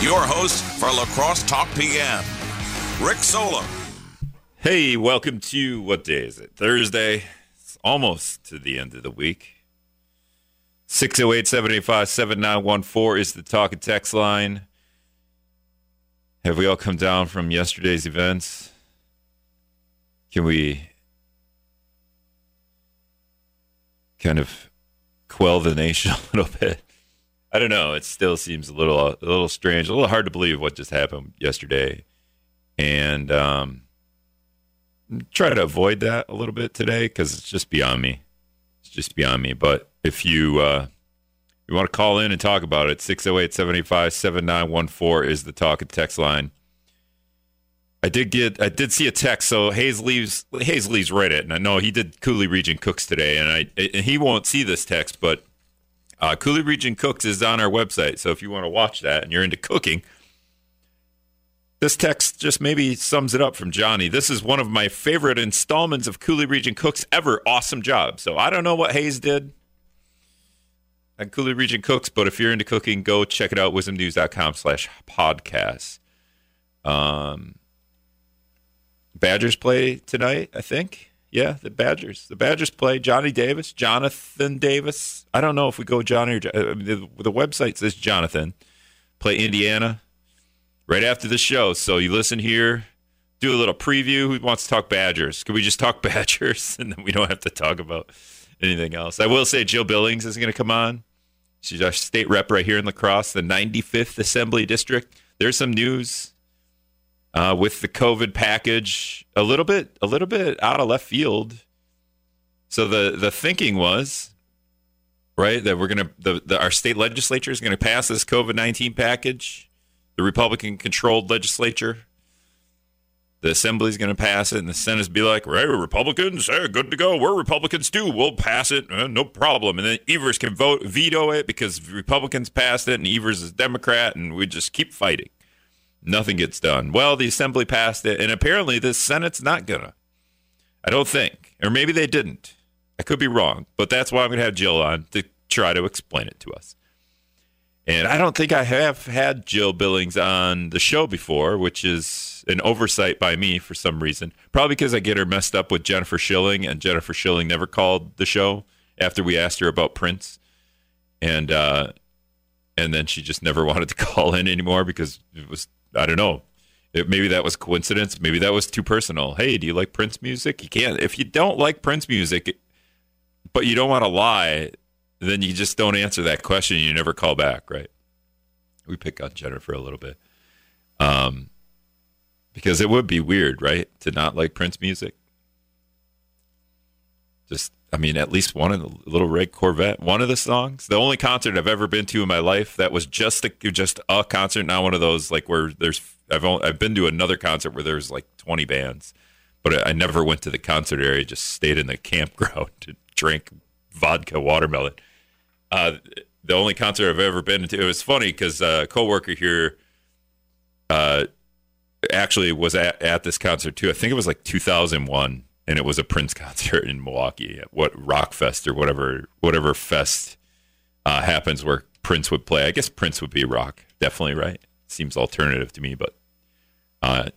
your host for La Crosse Talk PM, Rick Solem. Hey, welcome to what day is it? Thursday. It's almost to the end of the week. 608 785 7914 is the talk and text line. Have we all come down from yesterday's events? Can we kind of quell the nation a little bit? I don't know. It still seems a little a little strange, a little hard to believe what just happened yesterday, and um, try to avoid that a little bit today because it's just beyond me. It's just beyond me. But if you uh, you want to call in and talk about it, 608 785 7914 is the talk and text line. I did get I did see a text. So Hayes leaves Hayes leaves Reddit, and I know he did Coulee Region Cooks today, and I and he won't see this text, but uh, Coulee Region Cooks is on our website. So if you want to watch that and you're into cooking, this text just maybe sums it up from Johnny. This is one of my favorite installments of Coulee Region Cooks ever. Awesome job. So I don't know what Hayes did at Coulee Region Cooks, but if you're into cooking, go check it out. WIZMnews.com slash podcast. Um, Badgers play tonight, I think. Yeah, the Badgers. The Badgers play Johnny Davis, Jonathan Davis. I don't know if we go Johnny or I mean, uh, the, the website says Jonathan. Play Indiana right after the show. So you listen here, do a little preview. Who wants to talk Badgers? Can we just talk Badgers and then we don't have to talk about anything else? I will say Jill Billings is going to come on. She's our state rep right here in La Crosse, the 95th Assembly District. There's some news uh, with the COVID package, a little bit, a little bit out of left field. So the the thinking was, right, that we're gonna the, the our state legislature is gonna pass this COVID nineteen package, the Republican controlled legislature. The assembly's going to pass it, and the Senate's be like, "Right, we're Republicans, hey, good to go. We're Republicans too. We'll pass it, uh, no problem." And then Evers can vote veto it because Republicans passed it, and Evers is Democrat, and we just keep fighting. Nothing gets done. Well, the assembly passed it, and apparently the Senate's not gonna. I don't think, or maybe they didn't. I could be wrong, but that's why I'm to have Jill on to try to explain it to us. And I don't think I have had Jill Billings on the show before, which is an oversight by me for some reason. Probably because I get her messed up with Jennifer Schilling, and Jennifer Schilling never called the show after we asked her about Prince, and uh, and then she just never wanted to call in anymore because it was I don't know. It, maybe that was coincidence. Maybe that was too personal. Hey, do you like Prince music? You can't. If you don't like Prince music, but you don't want to lie, then you just don't answer that question. You never call back, right? We pick on Jennifer a little bit, um, because it would be weird, right, to not like Prince music. Just, I mean, at least one of the Little Red Corvette, one of the songs. The only concert I've ever been to in my life that was just a, just a concert, not one of those like where there's. I've only, I've been to another concert where there's like 20 bands, but I never went to the concert area. Just stayed in the campground to drink vodka watermelon. Uh, the only concert I've ever been to. It was funny because a coworker here uh, actually was at, at this concert too. I think it was like 2001, and it was a Prince concert in Milwaukee at what Rockfest or whatever whatever fest uh, happens where Prince would play. I guess Prince would be rock, definitely right. Seems alternative to me, but uh,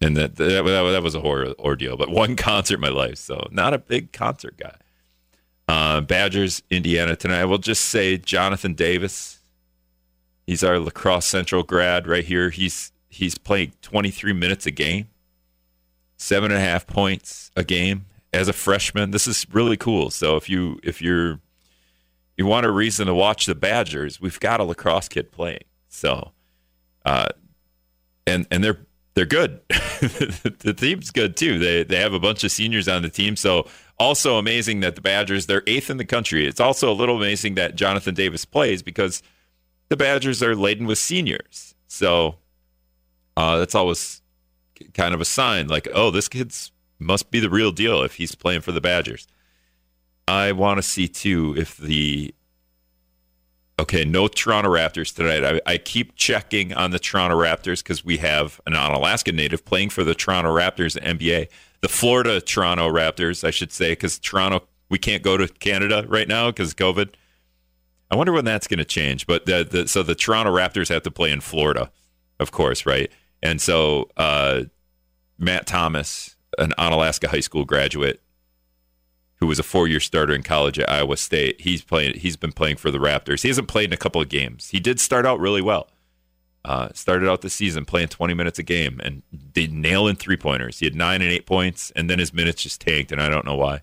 and that that, that was a horror ordeal. But one concert in my life, so not a big concert guy. Uh, Badgers, Indiana tonight. I will just say Jonathan Davis. He's our lacrosse Central grad right here. He's he's playing 23 minutes a game, seven and a half points a game as a freshman. This is really cool. So if you if you're you want a reason to watch the Badgers, we've got a lacrosse kid playing. So, uh, and and they're they're good. the team's good too. They they have a bunch of seniors on the team. So also amazing that the Badgers they're eighth in the country. It's also a little amazing that Jonathan Davis plays because the Badgers are laden with seniors. So uh, that's always kind of a sign like, oh, this kid's must be the real deal if he's playing for the Badgers. I want to see too if the okay, no Toronto Raptors tonight. I, I keep checking on the Toronto Raptors because we have an Onalaska native playing for the Toronto Raptors NBA, the Florida Toronto Raptors, I should say, because Toronto we can't go to Canada right now because COVID. I wonder when that's going to change. But the, the so the Toronto Raptors have to play in Florida, of course, right? And so uh, Matt Thomas, an Onalaska High School graduate, who was a four-year starter in college at Iowa State, he's playing. He's been playing for the Raptors. He hasn't played in a couple of games. He did start out really well. Uh, started out the season playing 20 minutes a game and did nail in three pointers. He had nine and eight points, and then his minutes just tanked, and I don't know why.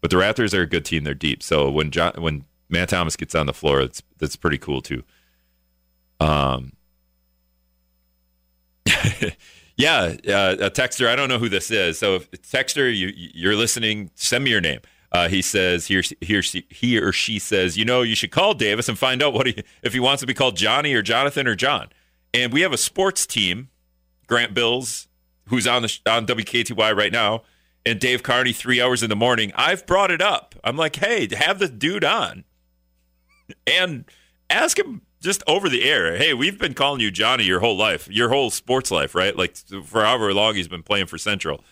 But the Raptors are a good team. They're deep. So when John, when Matt Thomas gets on the floor, it's that's pretty cool too. Um, yeah, uh, a texter. I don't know who this is. So if texter, you you're listening, send me your name. Uh, he says he or, he or she, he or she says, you know, you should call Davis and find out what he if he wants to be called Johnny or Jonathan or John. And we have a sports team, Grant Bills, who's on the on WKTY right now, and Dave Carney three hours in the morning. I've brought it up. I'm like, hey, have the dude on, and ask him just over the air. Hey, we've been calling you Johnny your whole life, your whole sports life, right? Like for however long he's been playing for Central.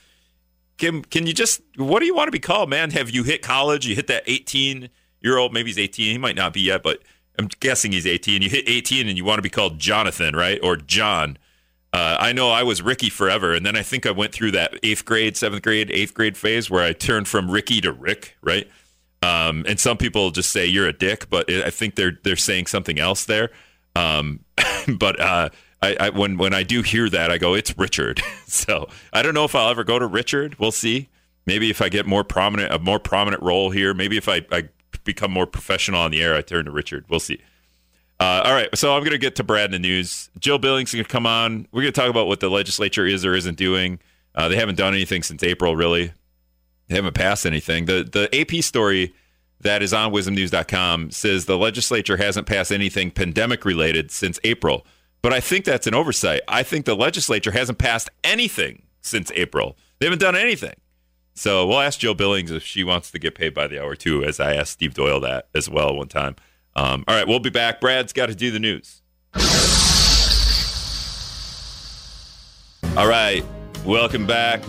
Can can you just what do you want to be called, man? Have you hit college? You hit that 18 year old, maybe he's 18, he might not be yet, but I'm guessing he's 18. You hit 18 and you want to be called Jonathan, right? Or John. Uh, I know I was Ricky forever, and then I think I went through that eighth grade, seventh grade, eighth grade phase where I turned from Ricky to Rick, right? Um, and some people just say you're a dick, but I think they're they're saying something else there. Um, but uh, I, I, when when I do hear that, I go, it's Richard. so I don't know if I'll ever go to Richard. We'll see. Maybe if I get more prominent, a more prominent role here. Maybe if I, I become more professional on the air, I turn to Richard. We'll see. Uh, all right, so I'm going to get to Brad in the news. Jill Billings is going to come on. We're going to talk about what the legislature is or isn't doing. Uh, they haven't done anything since April, really. They haven't passed anything. The the AP story that is on WIZMnews.com says the legislature hasn't passed anything pandemic related since April. But I think that's an oversight. I think the legislature hasn't passed anything since April. They haven't done anything. So we'll ask Jill Billings if she wants to get paid by the hour too, as I asked Steve Doyle that as well one time. Um, all right, we'll be back. Brad's got to do the news. All right, welcome back.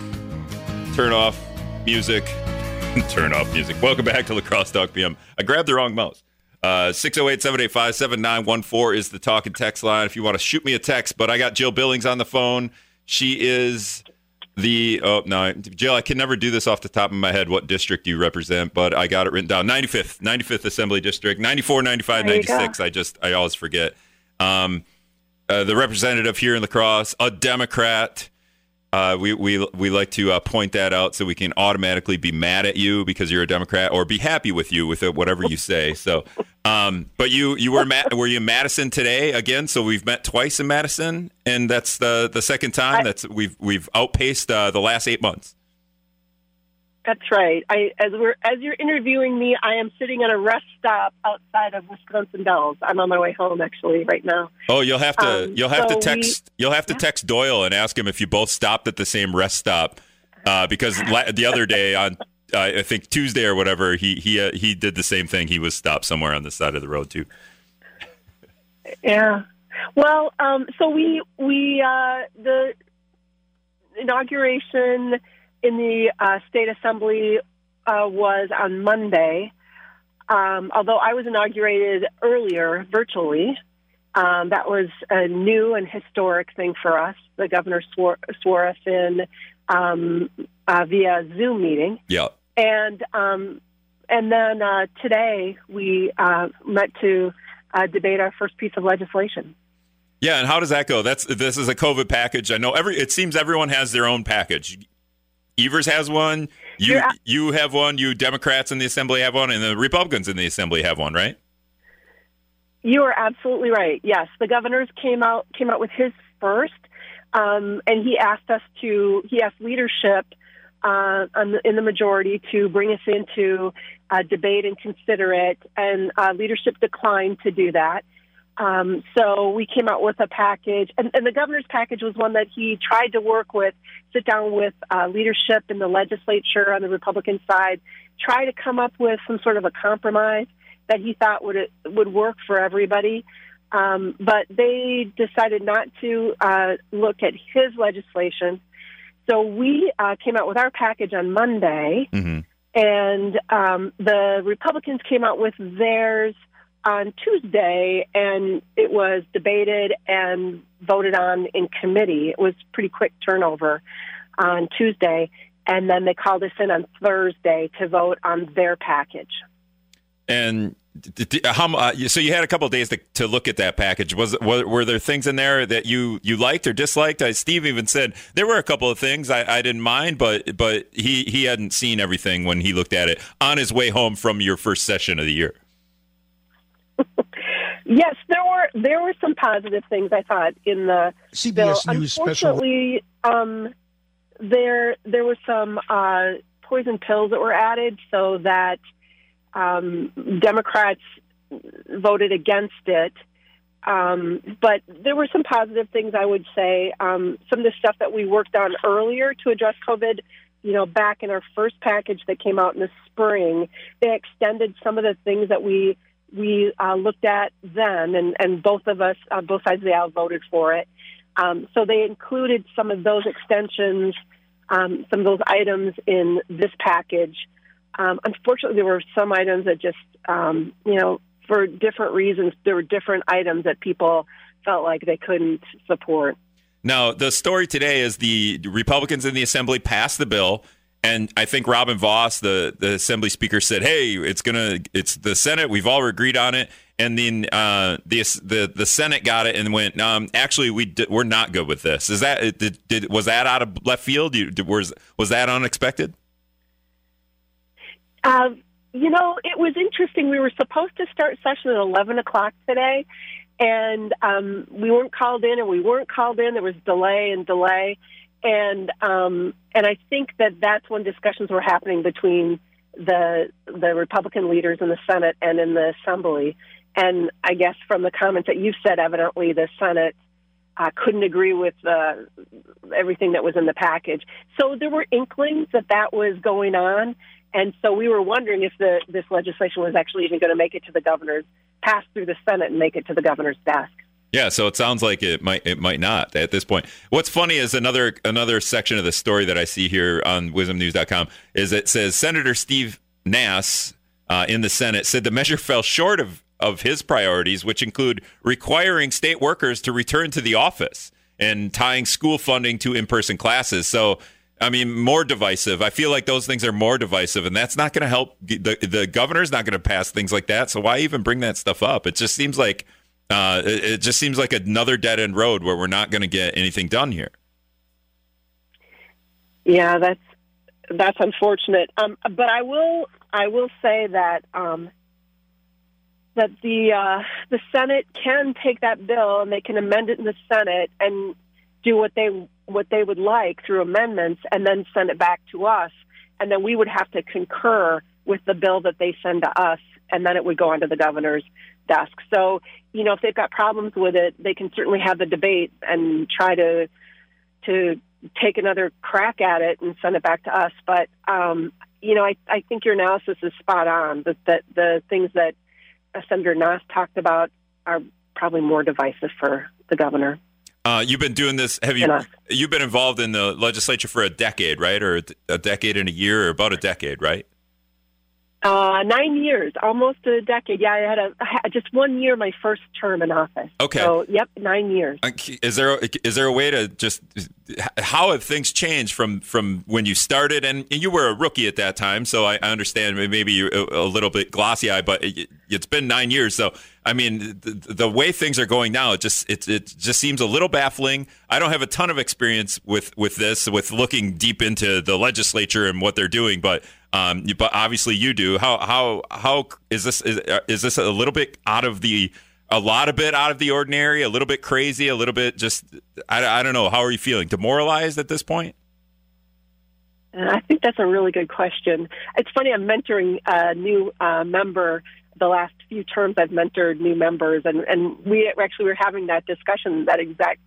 Turn off music. Turn off music. Welcome back to La Crosse Talk PM. I grabbed the wrong mouse. Uh, 608 785 7914 is the talk and text line if you want to shoot me a text. But I got Jill Billings on the phone. She is the, oh, no, Jill, I can never do this off the top of my head what district do you represent, but I got it written down 95th, 95th Assembly District, 94, 95, 96. I just, I always forget. Um, uh, the representative here in La Crosse, a Democrat. Uh, we we we like to uh, point that out so we can automatically be mad at you because you're a Democrat, or be happy with you with whatever you say. So, um, but you you were Ma- were you in Madison today again? So we've met twice in Madison, and that's the the second time. That's we've we've outpaced uh, the last eight months. That's right. I, as we're as you're interviewing me, I am sitting at a rest stop outside of Wisconsin Dells. I'm on my way home actually right now. Oh, you'll have to um, you'll have so to text we, you'll have to yeah. text Doyle and ask him if you both stopped at the same rest stop uh, because la- the other day on uh, I think Tuesday or whatever he he uh, he did the same thing. He was stopped somewhere on the side of the road too. Yeah. Well, um, so we we uh, the inauguration in the uh, state assembly uh, was on Monday. Um, although I was inaugurated earlier virtually, um, that was a new and historic thing for us. The governor swore, swore us in um, uh, via Zoom meeting. Yeah. And um, and then uh, today we uh, met to uh, debate our first piece of legislation. Yeah, and how does that go? That's this is a COVID package. I know every. It seems everyone has their own package. Evers has one. You yeah. you have one. You Democrats in the assembly have one, and the Republicans in the assembly have one, right? You are absolutely right. Yes, the governors came out came out with his first, um, and he asked us to. He asked leadership uh, in the majority to bring us into uh, debate and consider it, and uh, leadership declined to do that. Um, so we came out with a package, and, and, the governor's package was one that he tried to work with, sit down with uh, leadership in the legislature on the Republican side, try to come up with some sort of a compromise that he thought would would work for everybody. Um, but they decided not to uh, look at his legislation. So we uh, came out with our package on Monday, mm-hmm. and um, the Republicans came out with theirs on Tuesday, and it was debated and voted on in committee. It was pretty quick turnover on Tuesday, and then they called us in on Thursday to vote on their package. And how uh, so you had a couple of days to, to look at that package was, were there things in there that you you liked or disliked uh, steve even said there were a couple of things I, I didn't mind but but he he hadn't seen everything when he looked at it on his way home from your first session of the year yes there were there were some positive things i thought in the cbs bill. news unfortunately um, there there were some uh, poison pills that were added so that um, Democrats voted against it. Um, but there were some positive things, I would say. Um, some of the stuff that we worked on earlier to address COVID, you know, back in our first package that came out in the spring, they extended some of the things that we we uh, looked at then, and, and both of us, uh, both sides of the aisle, voted for it. Um, so they included some of those extensions, um, some of those items in this package. Um, unfortunately, there were some items that just, um, you know, for different reasons, there were different items that people felt like they couldn't support. Now, the story today is the Republicans in the Assembly passed the bill. And I think Robin Vos, the, the Assembly Speaker, said, "Hey, it's gonna, it's the Senate. We've all agreed on it." And then uh, the the the Senate got it and went, um, "Actually, we we're not good with this." Is that did, did was that out of left field? You, was was that unexpected? Uh, you know, it was interesting. We were supposed to start session at 11 o'clock today, and um, we weren't called in, and we weren't called in. There was delay and delay, and um, and I think that that's when discussions were happening between the the Republican leaders in the Senate and in the Assembly. And I guess from the comments that you've said, evidently the Senate uh, couldn't agree with uh, everything that was in the package. So there were inklings that that was going on. And so we were wondering if the, this legislation was actually even going to make it to the governor's, pass through the Senate and make it to the governor's desk. Yeah, so it sounds like it might it might not at this point. What's funny is another another section of the story that I see here on WIZMnews.com is it says Senator Steve Nass uh, in the Senate said the measure fell short of of his priorities, which include requiring state workers to return to the office and tying school funding to in person classes. So I mean, more divisive. I feel like those things are more divisive, and that's not going to help. The the governor's not going to pass things like that. So why even bring that stuff up? It just seems like uh, it, it just seems like another dead end road where we're not going to get anything done here. Yeah, that's that's unfortunate. Um, but I will I will say that um, that the uh, the Senate can take that bill and they can amend it in the Senate and do what they what they would like through amendments and then send it back to us. And then we would have to concur with the bill that they send to us, and then it would go onto the governor's desk. So, you know, if they've got problems with it, they can certainly have the debate and try to to take another crack at it and send it back to us. But um, you know, I, I think your analysis is spot on. That the, the things that Senator Nass talked about are probably more divisive for the governor. Uh, you've been doing this. Have you? You've been involved in the legislature for a decade, right? Or a decade and a year, or about a decade, right? Uh, nine years, almost a decade. Yeah, I had a I had just one year my first term in office. Okay. So, yep, nine years. Uh, is there is there a way to just how have things changed from from when you started? And you were a rookie at that time, so I, understand maybe you're a, little bit glossy eyed, but it, has been nine years. So I mean, the, the, way things are going now, it just it it just seems a little baffling. I don't have a ton of experience with with this, with looking deep into the legislature and what they're doing, but um, but obviously you do. How how how is this is, is this a little bit out of the a lot of bit out of the ordinary, a little bit crazy, a little bit just I, I don't know. How are you feeling? Demoralized at this point? Uh, I think that's a really good question. It's funny. I'm mentoring a new uh, member. The last few terms, I've mentored new members, and and we actually were having that discussion, that exact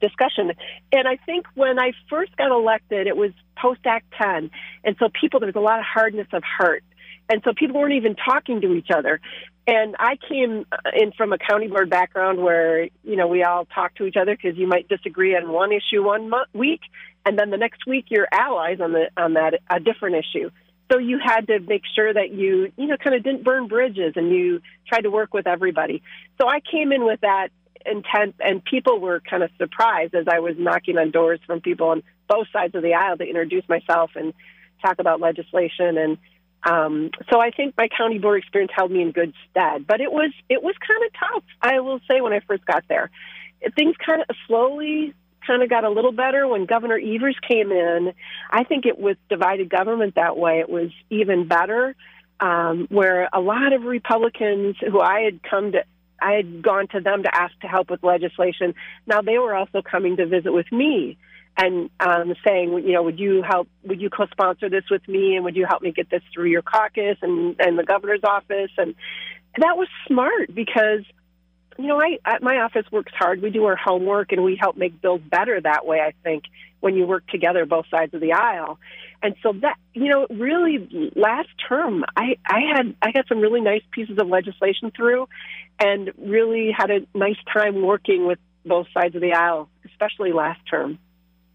discussion. And I think when I first got elected, it was post Act 10. And so people, there was a lot of hardness of heart. And so people weren't even talking to each other. And I came in from a county board background where, you know, we all talk to each other because you might disagree on one issue one week, and then the next week you're allies on the on that a different issue. So you had to make sure that you, you know, kind of didn't burn bridges and you tried to work with everybody. So I came in with that intent, and people were kind of surprised as I was knocking on doors from people on both sides of the aisle to introduce myself and talk about legislation. And um, so I think my county board experience held me in good stead. But it was it was kind of tough. I will say when I first got there, things kind of slowly kind of got a little better when Governor Evers came in. I think it was divided government that way. It was even better, um, where a lot of Republicans who I had come to, I had gone to them to ask to help with legislation. Now they were also coming to visit with me and um, saying, you know, would you help? Would you co-sponsor this with me? And would you help me get this through your caucus and and the governor's office? And that was smart because you know, I, I my office works hard. We do our homework and we help make bills better that way. I think when you work together, both sides of the aisle, and so that you know, really, last term, I I had I had some really nice pieces of legislation through, and really had a nice time working with both sides of the aisle, especially last term.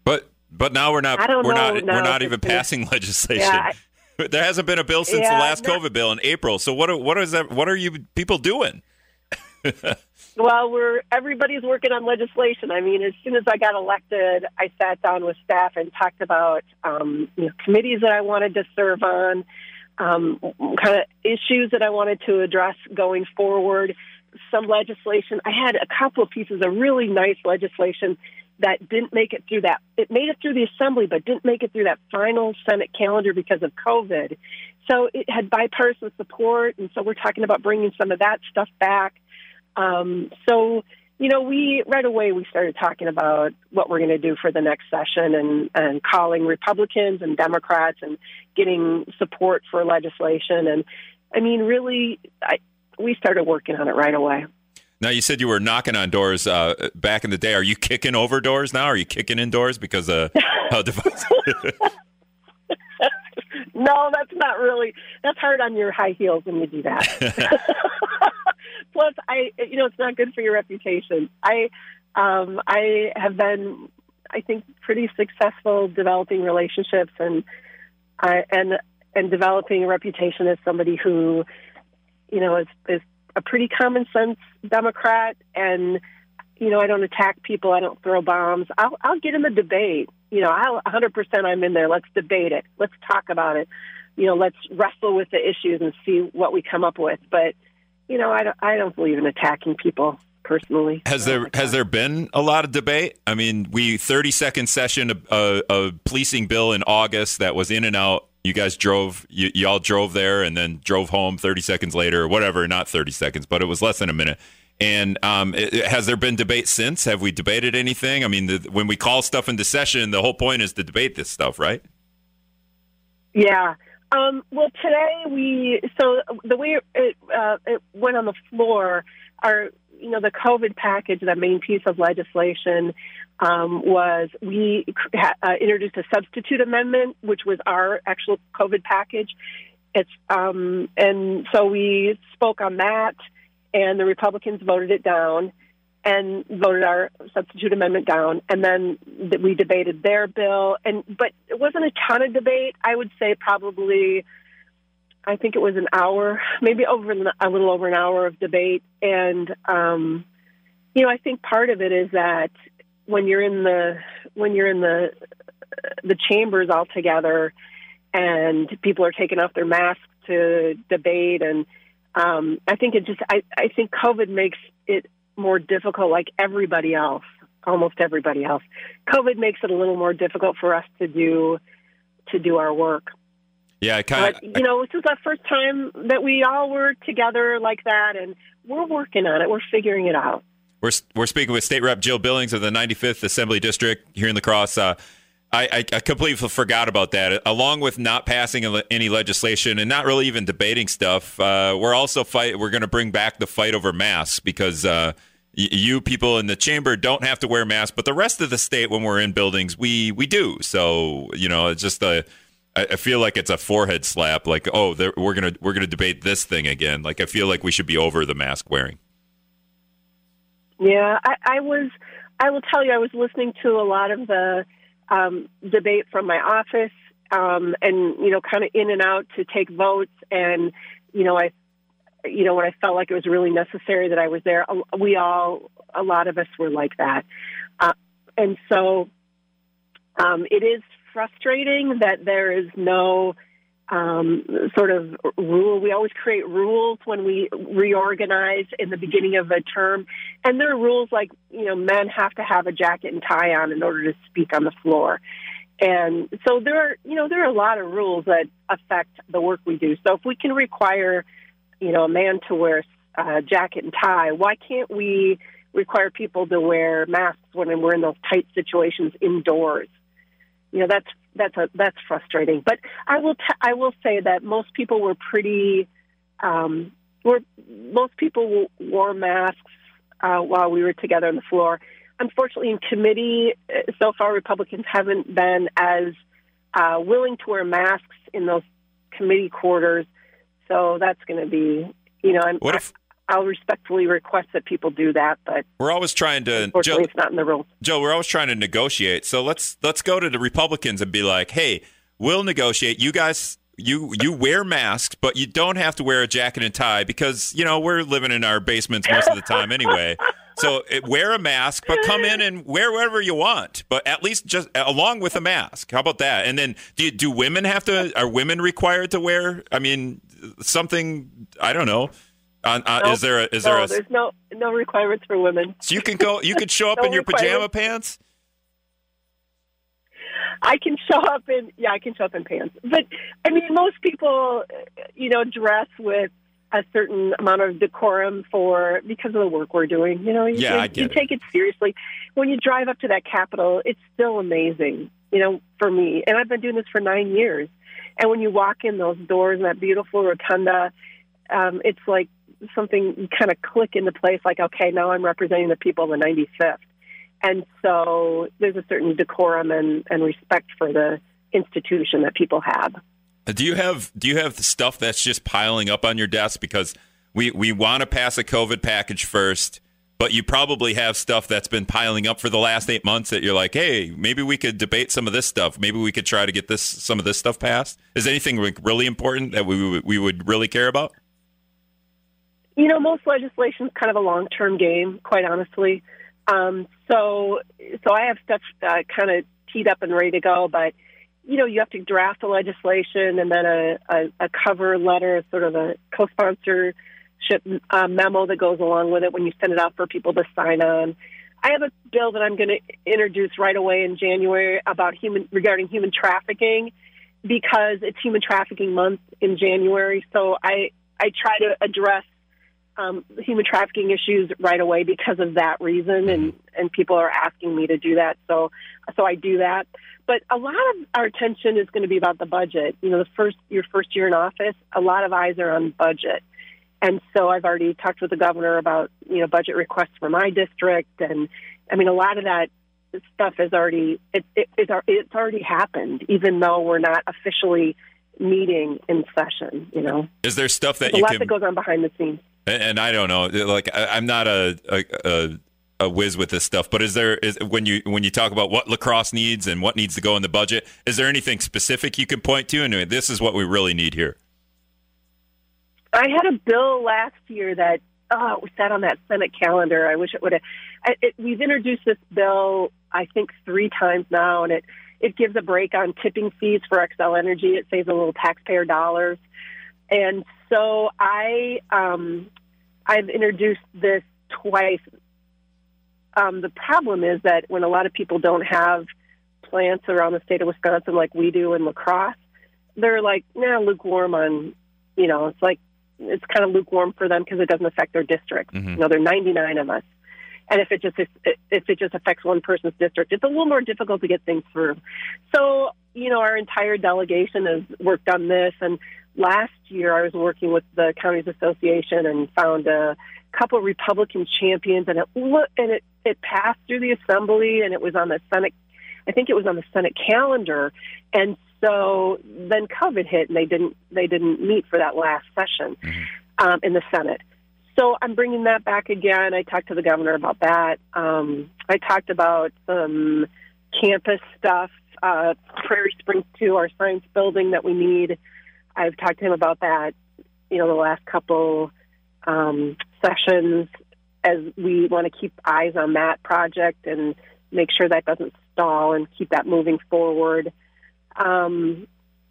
But but now we're not we're not we're not even passing legislation. Yeah, I, there hasn't been a bill since yeah, the last COVID bill in April. So what what is that? What are you people doing? well, we're everybody's working on legislation. I mean, as soon as I got elected, I sat down with staff and talked about um, you know, committees that I wanted to serve on, um, kind of issues that I wanted to address going forward. Some legislation. I had a couple of pieces of really nice legislation that didn't make it through that. It made it through the assembly, but didn't make it through that final Senate calendar because of COVID. So it had bipartisan support, and so we're talking about bringing some of that stuff back. Um, so, you know, we right away we started talking about what we're going to do for the next session and, and calling Republicans and Democrats and getting support for legislation. And I mean, really, I, we started working on it right away. Now you said you were knocking on doors uh, back in the day. Are you kicking over doors now? Are you kicking in doors because of how divisive? no, that's not really. That's hard on your high heels when you do that. Plus, I you know it's not good for your reputation. I um, I have been, I think, pretty successful developing relationships and I, and and developing a reputation as somebody who, you know, is is a pretty common sense Democrat, and you know, I don't attack people. I don't throw bombs. I'll I'll get in the debate. You know, I'll 100% I'm in there. Let's debate it. Let's talk about it. You know, let's wrestle with the issues and see what we come up with. But you know, I don't I don't believe in attacking people personally. Has there has there been a lot of debate? I mean, we 30 second session a, a, a policing bill in August that was in and out. You guys drove y'all drove there and then drove home 30 seconds later or whatever not 30 seconds but it was less than a minute. And um, it, it, has there been debate since? Have we debated anything? I mean the, when we call stuff into session the whole point is to debate this stuff right? Yeah um, well today we so the way it, uh, it went on the floor our you know the covid package that main piece of legislation um, was we uh, introduced a substitute amendment, which was our actual COVID package. It's um, and so we spoke on that, and the Republicans voted it down and voted our substitute amendment down, and then we debated their bill. And but it wasn't a ton of debate. I would say probably. I think it was an hour, maybe over a little over an hour of debate, and um, you know, I think part of it is that when you're in the when you're in the the chambers all together and people are taking off their masks to debate and um, I think it just I, I think COVID makes it more difficult like everybody else almost everybody else COVID makes it a little more difficult for us to do to do our work yeah, it kind of. you know, this is the first time that we all were together like that, and we're working on it. We're figuring it out. We're, we're speaking with State Rep Jill Billings of the 95th Assembly District here in La Crosse. Uh, I, I, completely forgot about that. Along with not passing any legislation and not really even debating stuff, uh, we're also fight. We're going to bring back the fight over masks because uh, y- you people in the chamber don't have to wear masks, but the rest of the state, when we're in buildings, we we do. So you know, it's just a. I feel like it's a forehead slap. Like, oh, we're gonna we're gonna debate this thing again. Like, I feel like we should be over the mask wearing. Yeah, I, I was. I will tell you, I was listening to a lot of the um, debate from my office um, and you know, kind of in and out to take votes. And you know, I, you know, when I felt like it was really necessary that I was there, we all, a lot of us were like that. Uh, and so, um, it is frustrating that there is no um, sort of rule. We always create rules when we reorganize in the beginning of a term, and there are rules like you know men have to have a jacket and tie on in order to speak on the floor, and so there are you know there are a lot of rules that affect the work we do. So if we can require you know a man to wear a jacket and tie, why can't we require people to wear masks when we're in those tight situations indoors? You know that's that's a that's frustrating. But I will t- I will say that most people were pretty um, were most people wore masks uh, while we were together on the floor. Unfortunately, in committee, uh, so far Republicans haven't been as uh, willing to wear masks in those committee quarters. So that's going to be, you know, I'm, what if I'll respectfully request that people do that, but we're always trying to. Joe, it's not in the rules. Joe, we're always trying to negotiate. So let's let's go to the Republicans and be like, "Hey, we'll negotiate. You guys, you you wear masks, but you don't have to wear a jacket and tie because you know we're living in our basements most of the time anyway. So it, wear a mask, but come in and wear whatever you want, but at least just eh, along with a mask. How about that? And then do you, do women have to? Are women required to wear? I mean, something I don't know uh, uh, nope. Is there a, is no, there a, there's no no requirements for women. So you can go you could show up no in your pajama pants. I can show up in yeah I can show up in pants, but I mean most people you know dress with a certain amount of decorum for because of the work we're doing. You know, you, yeah, you, I get you it. take it seriously. When you drive up to that Capitol, it's still amazing. You know, for me, and I've been doing this for nine years. And when you walk in those doors in that beautiful rotunda, um, it's like something kind of click into place like, okay, now I'm representing the people of the 95th. And so there's a certain decorum and, and respect for the institution that people have. Uh, do you have do you have stuff that's just piling up on your desk because we we want to pass a COVID package first, but you probably have stuff that's been piling up for the last eight months that you're like, hey, maybe we could debate some of this stuff. Maybe we could try to get this some of this stuff passed. Is anything really important that we we would really care about? You know, most legislation is kind of a long term game, quite honestly. Um, so, so I have stuff uh, kind of teed up and ready to go, but you know, you have to draft the legislation and then a, a, a cover letter, sort of a co-sponsorship uh, memo that goes along with it when you send it out for people to sign on. I have a bill that I'm going to introduce right away in January about human regarding human trafficking because it's human trafficking month in January. So I I try to address um, human trafficking issues right away because of that reason, and mm-hmm. and people are asking me to do that. So so I do that. But a lot of our attention is going to be about the budget. You know, the first your first year in office, a lot of eyes are on budget, and so I've already talked with the governor about you know budget requests for my district, and I mean a lot of that stuff is already it, it, it's it's already happened, even though we're not officially meeting in session. You know, is there stuff that There's you a lot can... that goes on behind the scenes? And I don't know, like I, am not a, a, a whiz with this stuff, but is there is when you when you talk about what lacrosse needs and what needs to go in the budget, is there anything specific you can point to? And this is what we really need here. I had a bill last year that oh sat on that Senate calendar. I wish it would have. We've introduced this bill I think three times now, and it it gives a break on tipping fees for Xcel Energy. It saves a little taxpayer dollars, and so I um, I've introduced this twice. Um, the problem is that when a lot of people don't have plants around the state of Wisconsin like we do in La Crosse, they're like, nah, lukewarm on, you know, it's like it's kind of lukewarm for them because it doesn't affect their district. Mm-hmm. You know, there are 99 of us. And if it just if it just affects one person's district, it's a little more difficult to get things through. So, you know, our entire delegation has worked on this, and last year I was working with the counties association and found a couple of Republican champions, and it and it it passed through the assembly, and it was on the Senate. I think it was on the Senate calendar, and so then COVID hit, and they didn't they didn't meet for that last session mm-hmm. um, in the Senate. So I'm bringing that back again. I talked to the governor about that. Um, I talked about some campus stuff uh, Prairie Springs 2, our science building that we need. I've talked to him about that, you know, the last couple um, sessions as we want to keep eyes on that project and make sure that doesn't stall and keep that moving forward. Um,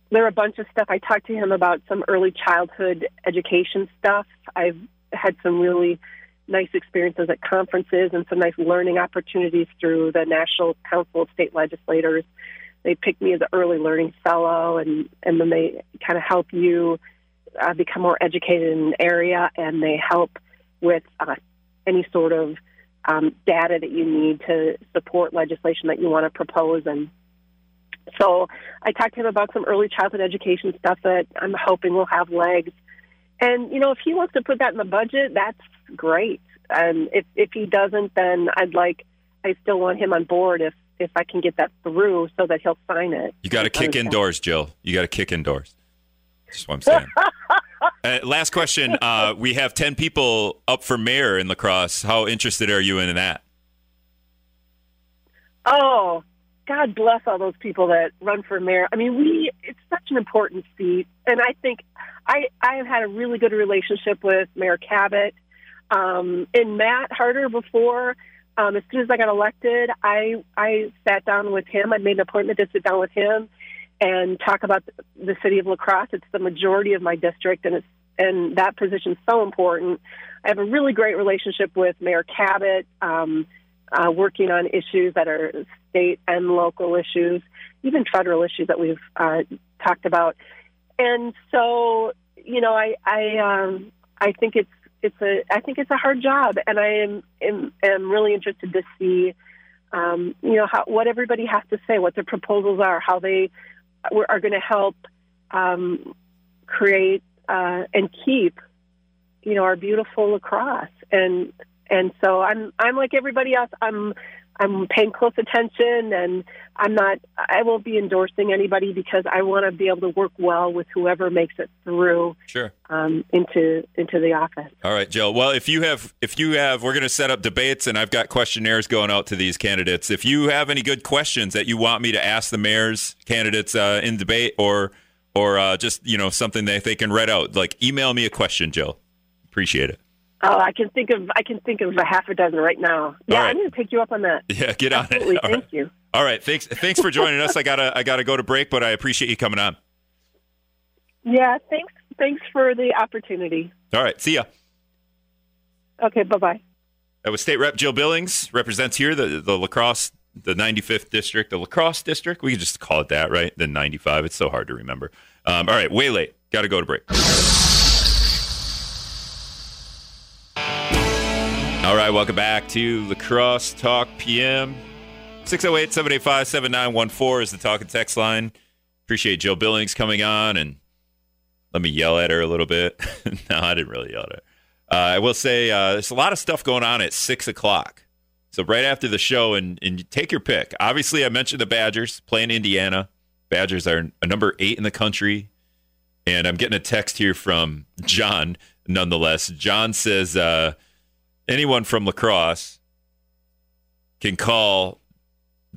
there are a bunch of stuff. I talked to him about some early childhood education stuff. I've had some really nice experiences at conferences and some nice learning opportunities through the National Council of State Legislators. They pick me as an early learning fellow, and and then they kind of help you uh, become more educated in an area, and they help with uh, any sort of um, data that you need to support legislation that you want to propose. And so I talked to him about some early childhood education stuff that I'm hoping will have legs. And you know, if he wants to put that in the budget, that's great. And if if he doesn't, then I'd like I still want him on board if if I can get that through so that he'll sign it. You got to kick indoors, Jill. You got to kick indoors. That's what I'm saying. uh, last question. Uh, we have 10 people up for mayor in lacrosse. How interested are you in that? Oh, God bless all those people that run for mayor. I mean, we, it's such an important seat. And I think I, I have had a really good relationship with Mayor Kabat. Um, and Matt Harter before, um, as soon as I got elected, I, I sat down with him. I made an appointment to sit down with him and talk about the city of La Crosse. It's the majority of my district, and it's and that position is so important. I have a really great relationship with Mayor Kabat, um, uh, working on issues that are state and local issues, even federal issues that we've uh, talked about. And so, you know, I I um, I think it's it's a I think it's a hard job, and I am am, am really interested to see. Um, you know how, what everybody has to say, what their proposals are, how they are going to help um, create uh, and keep, you know, our beautiful La Crosse. And and so I'm I'm like everybody else. I'm I'm paying close attention, and I'm not. I won't be endorsing anybody because I want to be able to work well with whoever makes it through. Sure. Um, into into the office. All right, Jill. Well, if you have, if you have, we're going to set up debates, and I've got questionnaires going out to these candidates. If you have any good questions that you want me to ask the mayor's candidates uh, in debate, or or uh, just you know something that they can read out, like email me a question, Jill. Appreciate it. Oh, I can think of I can think of a half a dozen right now. Yeah, right. I'm going to pick you up on that. Yeah, get on Absolutely. it. All Thank right. you. All right, thanks. Thanks for joining us. I gotta I gotta go to break, but I appreciate you coming on. Yeah, thanks. Thanks for the opportunity. All right, see ya. Okay, bye bye. That was State Rep Jill Billings represents here the the La Crosse, the 95th district, the Lacrosse district. We could just call it that, right? The 95. It's so hard to remember. Um, all right, way late. Got to go to break. All right, welcome back to La Crosse Talk PM. 608 785 7914 is the talk and text line. Appreciate Jill Billings coming on and let me yell at her a little bit. no, I didn't really yell at her. Uh, I will say uh, there's a lot of stuff going on at 6 o'clock. So, right after the show, and, and take your pick. Obviously, I mentioned the Badgers playing Indiana. Badgers are a number eight in the country. And I'm getting a text here from John, nonetheless. John says, uh, anyone from lacrosse can call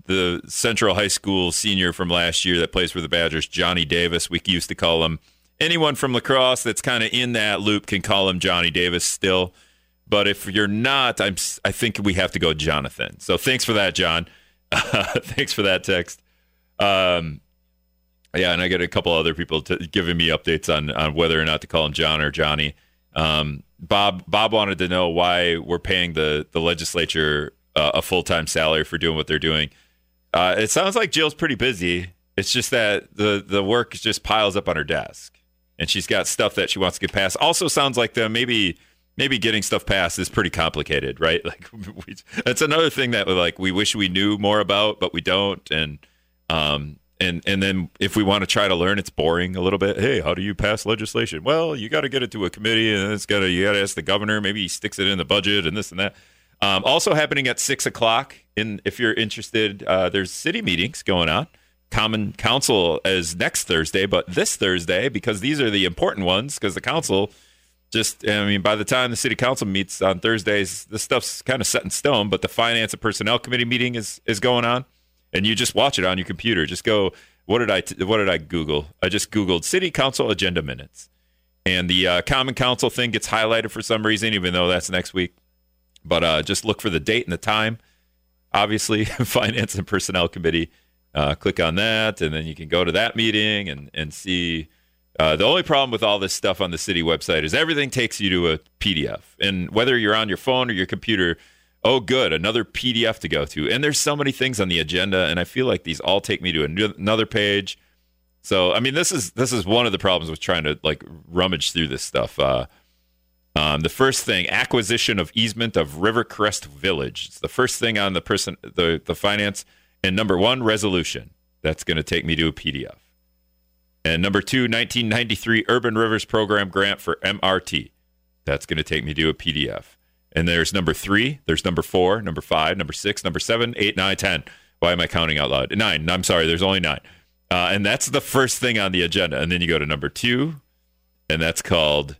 the Central High School senior from last year that plays for the Badgers, Johnny Davis. We used to call him. Anyone from lacrosse that's kind of in that loop can call him Johnny Davis still. But if you're not, I'm. I think we have to go Jonathan. So thanks for that, John. Uh, thanks for that text. Um, yeah, and I get a couple other people to, giving me updates on on whether or not to call him John or Johnny. Um, Bob Bob wanted to know why we're paying the the legislature uh, a full time salary for doing what they're doing. Uh, it sounds like Jill's pretty busy. It's just that the the work just piles up on her desk, and she's got stuff that she wants to get passed. Also, sounds like the maybe maybe getting stuff passed is pretty complicated, right? Like we, that's another thing that like we wish we knew more about, but we don't. And um, and and then if we want to try to learn it's boring a little bit. Hey how do you pass legislation? Well you got to get it to a committee and it's got to you got to ask the governor. Maybe he sticks it in the budget and this and that. Um, also happening at six o'clock in if you're interested uh, there's city meetings going on. Common council is next thursday but this thursday because these are the important ones because the council just i mean by the time the city council meets on thursdays this stuff's kind of set in stone but the finance and personnel committee meeting is is going on and you just watch it on your computer. Just go. What did I? T- what did I Google? I just Googled City Council agenda minutes, and the uh, Common Council thing gets highlighted for some reason, even though that's next week. But uh, just look for the date and the time. Obviously, Finance and Personnel Committee. Uh, click on that, and then you can go to that meeting and and see. Uh, the only problem with all this stuff on the city website is everything takes you to a PDF, and whether you're on your phone or your computer, oh, good, another PDF to go to. And there's so many things on the agenda, and I feel like these all take me to another page. So, I mean, this is this is one of the problems with trying to like rummage through this stuff. Uh, um, the first thing, acquisition of easement of Rivercrest Village. It's the first thing on the person the the finance. And number one, resolution. That's going to take me to a PDF. And number two, 1993 Urban Rivers Program grant for MRT. That's going to take me to a PDF. And there's number three, there's number four, number five, number six, number seven, eight, nine, ten. Why am I counting out loud? Nine. I'm sorry, there's only nine. Uh, and that's the first thing on the agenda. And then you go to number two, and that's called,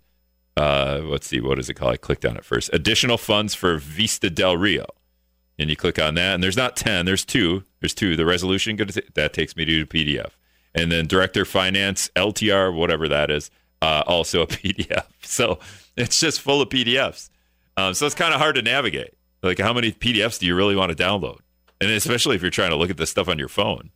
uh, let's see, what is it called? I clicked on it first. Additional funds for Vista del Rio and you click on that, and there's not 10, there's two. There's two. The resolution, that takes me to PDF. And then Director Finance, LTR, whatever that is, uh, also a PDF. So it's just full of PDFs. Um, so it's kind of hard to navigate. Like, how many PDFs do you really want to download? And especially if you're trying to look at this stuff on your phone.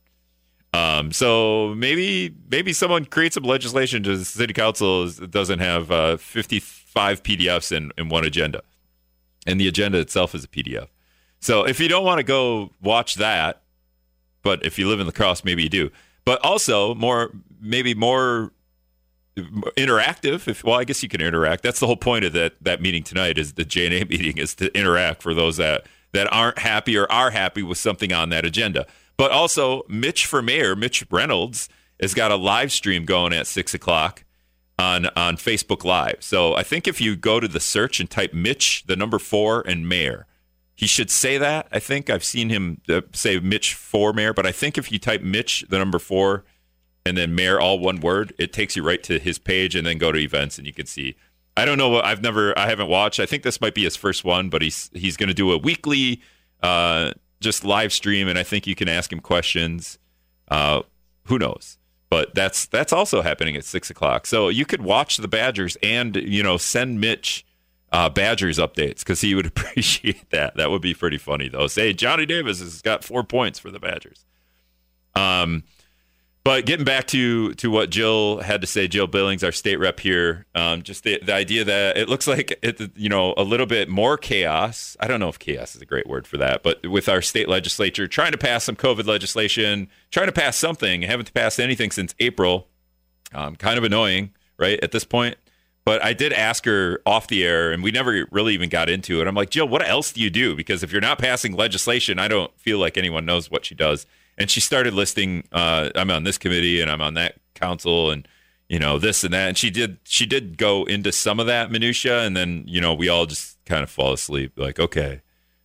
Um, so maybe maybe someone creates some legislation to the city council that doesn't have uh, 55 PDFs in, in one agenda, and the agenda itself is a PDF. So if you don't want to go watch that, but if you live in La Crosse, maybe you do. But also more, maybe more interactive. If well, I guess you can interact. That's the whole point of that that meeting tonight. Is the JNA meeting is to interact for those that that aren't happy or are happy with something on that agenda. But also, Mitch for mayor, Mitch Reynolds, has got a live stream going at six o'clock on on Facebook Live. So I think if you go to the search and type Mitch, the number four, and mayor, he should say that. I think I've seen him uh, say Mitch for mayor, but I think if you type Mitch, the number four, and then mayor, all one word, it takes you right to his page and then go to events and you can see. I don't know. what I've never, I haven't watched. I think this might be his first one, but he's he's going to do a weekly, uh, just live stream, and I think you can ask him questions. Uh, who knows? But that's that's also happening at six o'clock. So you could watch the Badgers and you know send Mitch uh, Badgers updates because he would appreciate that. That would be pretty funny though. Say Johnny Davis has got four points for the Badgers. Um, but getting back to to what Jill had to say, Jill Billings, our state rep here, um, just the, the idea that it looks like it, you know a little bit more chaos. I don't know if chaos is a great word for that, but with our state legislature trying to pass some COVID legislation, trying to pass something, haven't passed anything since April. Um, kind of annoying, right? At this point, but I did ask her off the air, and we never really even got into it. I'm like, Jill, what else do you do? Because if you're not passing legislation, I don't feel like anyone knows what she does. And she started listing, uh, I'm on this committee and I'm on that council, and you know this and that. And she did, she did go into some of that minutia, and then you know we all just kind of fall asleep. Like, okay,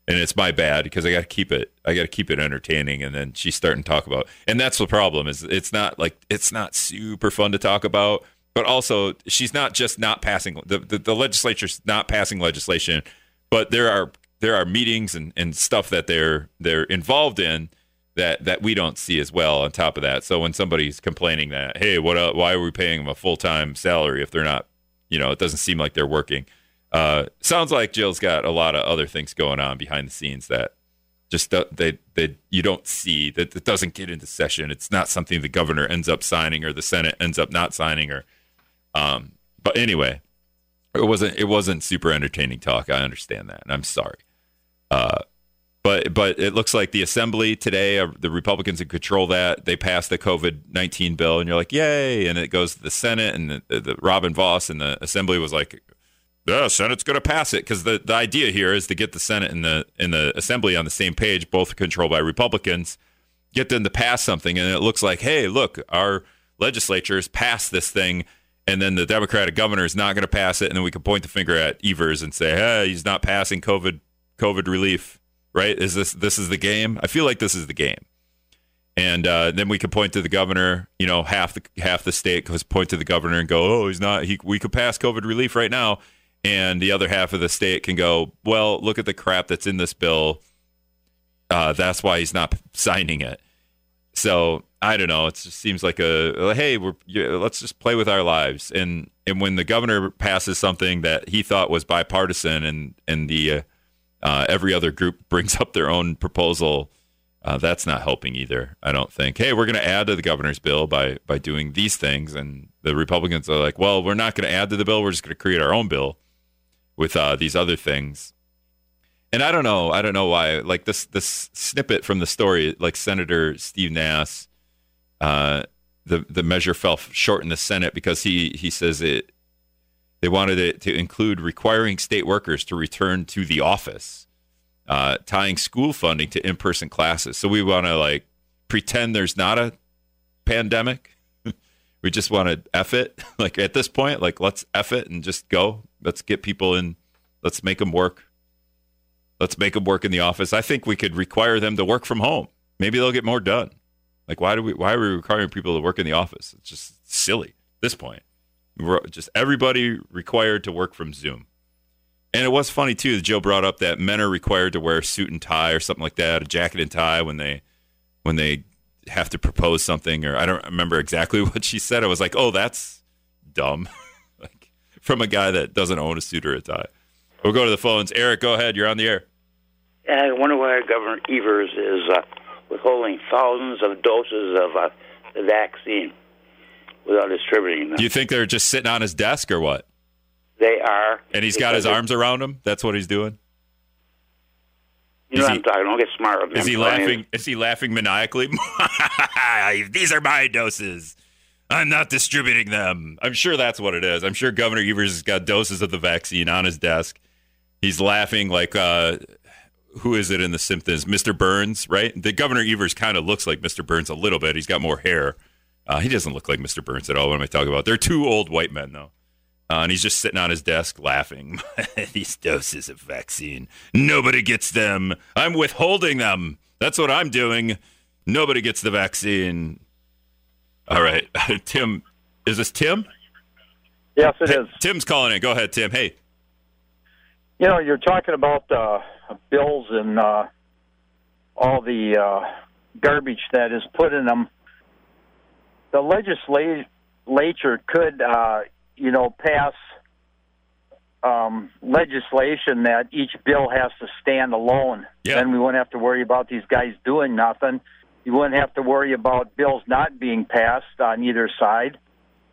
and it's my bad because I got to keep it. I got to keep it entertaining. And then she's starting to talk about, and that's the problem is it's not like it's not super fun to talk about but also she's not just not passing the, the, the legislature's not passing legislation, but there are there are meetings and, and stuff that they're they're involved in that that we don't see as well on top of that. So when somebody's complaining that, hey, what why are we paying them a full time salary if they're not, you know, it doesn't seem like they're working. Uh, sounds like Jill's got a lot of other things going on behind the scenes that just they they you don't see that it doesn't get into session. It's not something the governor ends up signing or the Senate ends up not signing or um, but anyway, it wasn't it wasn't super entertaining talk. I understand that, and I'm sorry. Uh, but but it looks like the assembly today, uh, the Republicans in control that they passed the COVID nineteen bill, and you're like, yay! And it goes to the Senate, and the, the, Robin Vos and the assembly was like, the Senate's going to pass it because the, the idea here is to get the Senate and the in the assembly on the same page, both controlled by Republicans, get them to pass something, and it looks like, hey, look, our legislatures passed this thing and then the Democratic governor is not going to pass it, and then we can point the finger at Evers and say, "Hey, he's not passing COVID COVID relief." Right? Is this this is the game? I feel like this is the game. And uh, then we could point to the governor. You know, half the half the state could point to the governor and go, "Oh, he's not. He, we could pass COVID relief right now." And the other half of the state can go, "Well, look at the crap that's in this bill. Uh, that's why he's not signing it." So I don't know. It just seems like a hey, we're let's just play with our lives. And and when the governor passes something that he thought was bipartisan, and and the uh, uh, every other group brings up their own proposal, uh, that's not helping either. I don't think. Hey, we're going to add to the governor's bill by by doing these things, and the Republicans are like, well, we're not going to add to the bill. We're just going to create our own bill with uh, these other things. And I don't know. I don't know why. Like this this snippet from the story, like Senator Steve Nass, uh, the the measure fell short in the Senate because he he says it. They wanted it to include requiring state workers to return to the office, uh, tying school funding to in person classes. So we want to like pretend there's not a pandemic. we just want to f it. Like at this point, like let's f it and just go. Let's get people in. Let's make them work Let's make them work in the office. I think we could require them to work from home. Maybe they'll get more done. Like why do we why are we requiring people to work in the office? It's just silly at this point. Just everybody required to work from Zoom. And it was funny too that Joe brought up that men are required to wear a suit and tie or something like that, a jacket and tie when they when they have to propose something or I don't remember exactly what she said. I was like, "Oh, that's dumb." like from a guy that doesn't own a suit or a tie. We'll go to the phones. Eric, go ahead. You're on the air. I wonder why Governor Evers is uh, withholding thousands of doses of uh, the vaccine without distributing them. Do you think they're just sitting on his desk or what? They are. And he's got his arms around him? That's what he's doing? You know what I'm talking. Don't get smart. Is he laughing? Is he laughing maniacally? These are my doses. I'm not distributing them. I'm sure that's what it is. I'm sure Governor Evers has got doses of the vaccine on his desk. He's laughing like uh, who is it in The Simpsons? Mr. Burns, right? The Governor Evers kind of looks like Mr. Burns a little bit. He's got more hair. Uh, he doesn't look like Mr. Burns at all. What am I talking about? They're two old white men though. Uh, and he's just sitting on his desk laughing. These doses of vaccine. Nobody gets them. I'm withholding them. That's what I'm doing. Nobody gets the vaccine. All right. Tim, is this Tim? Yes, it hey, is. Tim's calling in. Go ahead, Tim. Hey. You know, you're talking about uh, bills and uh, all the uh, garbage that is put in them. The legislature could, uh, you know, pass um, legislation that each bill has to stand alone. Yeah. Then we wouldn't have to worry about these guys doing nothing. You wouldn't have to worry about bills not being passed on either side.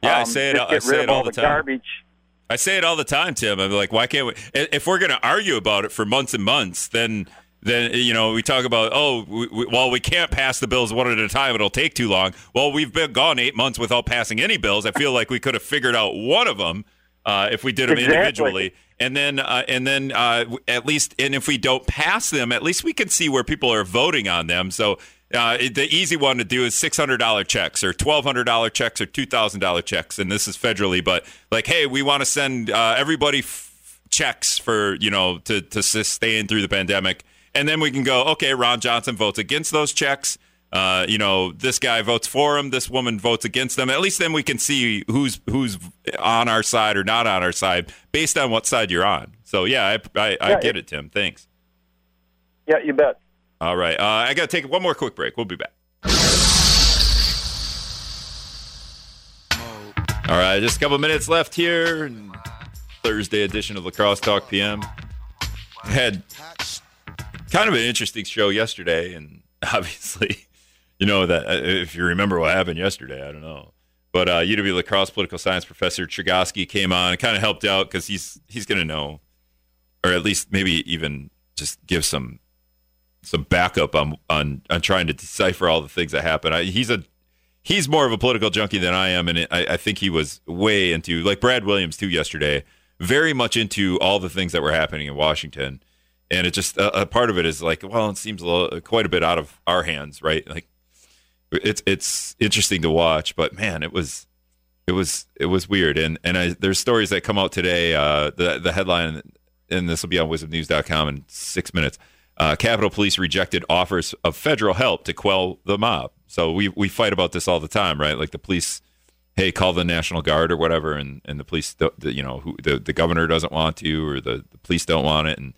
Yeah, um, I say it. I say it all all the the time. garbage. I say it all the time, Tim. I'm like, why can't we? If we're going to argue about it for months and months, then then you know we talk about oh, we, we, well we can't pass the bills one at a time. It'll take too long. Well, we've been gone eight months without passing any bills. I feel like we could have figured out one of them uh, if we did them Exactly. individually. And then, uh, and then, uh, at least, and if we don't pass them, at least we can see where people are voting on them. So uh, the easy one to do is six hundred dollar checks or twelve hundred dollar checks or two thousand dollar checks, and this is federally. But like, hey, we want to send uh, everybody f- checks for you know to to sustain through the pandemic, and then we can go, okay, Ron Johnson votes against those checks. Uh, you know, this guy votes for him, this woman votes against them. At least then we can see who's who's on our side or not on our side based on what side you're on. So yeah, I I, I Yeah, get it- it, Tim. Thanks. Yeah, you bet. All right, uh, I got to take one more quick break. We'll be back. All right, just a couple minutes left here. Thursday edition of La Crosse Talk PM. Had kind of an interesting show yesterday, and obviously, you know that uh, if you remember what happened yesterday, I don't know. But uh, UW La Crosse political science professor Chergosky came on and kind of helped out because he's he's going to know, or at least maybe even just give some some backup on on on trying to decipher all the things that happen. I, he's a he's more of a political junkie than I am, and it, I, I think he was way into like Brad Williams too yesterday, very much into all the things that were happening in Washington, and it just a, a part of it is like, well, it seems a little, quite a bit out of our hands, right? Like it's it's interesting to watch, but man, it was it was it was weird, and and I, there's stories that come out today. Uh, the the headline, and this will be on WIZMnews.com in six minutes. Uh, Capitol Police rejected offers of federal help to quell the mob. So we we fight about this all the time, right? Like the police, hey, call the National Guard or whatever, and, and the police, don't- the, you know, who the, the governor doesn't want to, or the, the police don't want it, and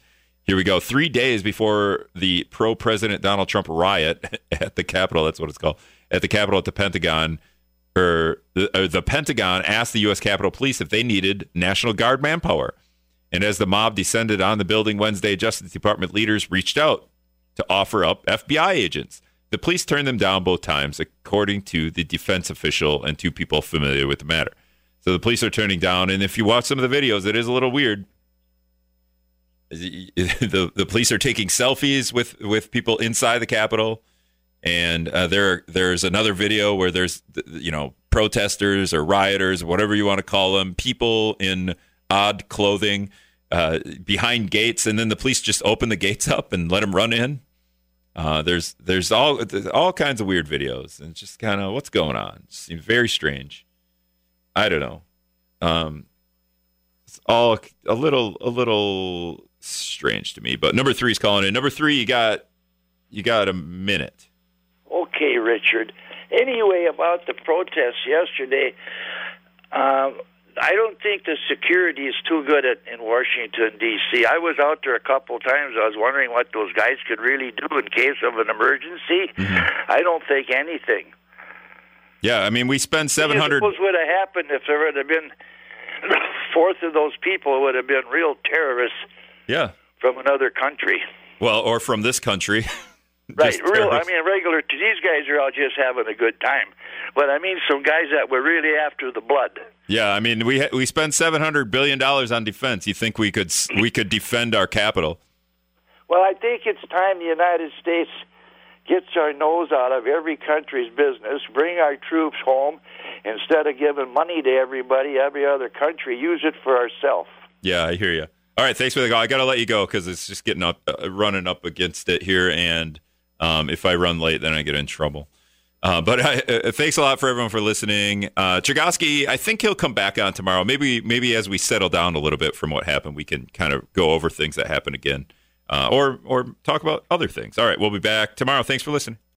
Here we go. Three days before the pro President Donald Trump riot at the Capitol, that's what it's called, at the Capitol at the Pentagon, or the, or the Pentagon asked the U.S. Capitol Police if they needed National Guard manpower. And as the mob descended on the building Wednesday, Justice Department leaders reached out to offer up FBI agents. The police turned them down both times, according to the defense official and two people familiar with the matter. So the police are turning down, and if you watch some of the videos, it is a little weird. The the police are taking selfies with with people inside the Capitol, and uh, there there's another video where there's you know protesters or rioters, whatever you want to call them, people in odd clothing uh, behind gates, and then the police just open the gates up and let them run in. Uh, there's there's all there's all kinds of weird videos, and just kind of what's going on. Seems very strange. I don't know. Um, it's all a little a little strange to me. But number three is calling in. Number three, you got you got a minute. Okay, Richard. Anyway, about the protests yesterday, um, I don't think the security is too good at, in Washington D.C. I was out there a couple times. I was wondering what those guys could really do in case of an emergency. Mm-hmm. I don't think anything. Yeah, I mean, we spend seven hundred. What would have happened if there would have been a fourth of those people would have been real terrorists. Yeah. From another country. Well, or from this country. right, real. I mean, regular. These guys are all just having a good time, but I mean, some guys that were really after the blood. Yeah, I mean, we we spend seven hundred billion dollars on defense. You think we could we could defend our capital? Well, I think it's time the United States gets our nose out of every country's business, bring our troops home instead of giving money to everybody, every other country. Use it for ourselves. Yeah, I hear you. All right, thanks for the call. I got to let you go because it's just getting up, uh, running up against it here, and um, if I run late, then I get in trouble. Uh, but I, uh, thanks a lot for everyone for listening. Uh, Chergosky, I think he'll come back on tomorrow. Maybe, maybe as we settle down a little bit from what happened, we can kind of go over things that happen again, uh, or or talk about other things. All right, we'll be back tomorrow. Thanks for listening.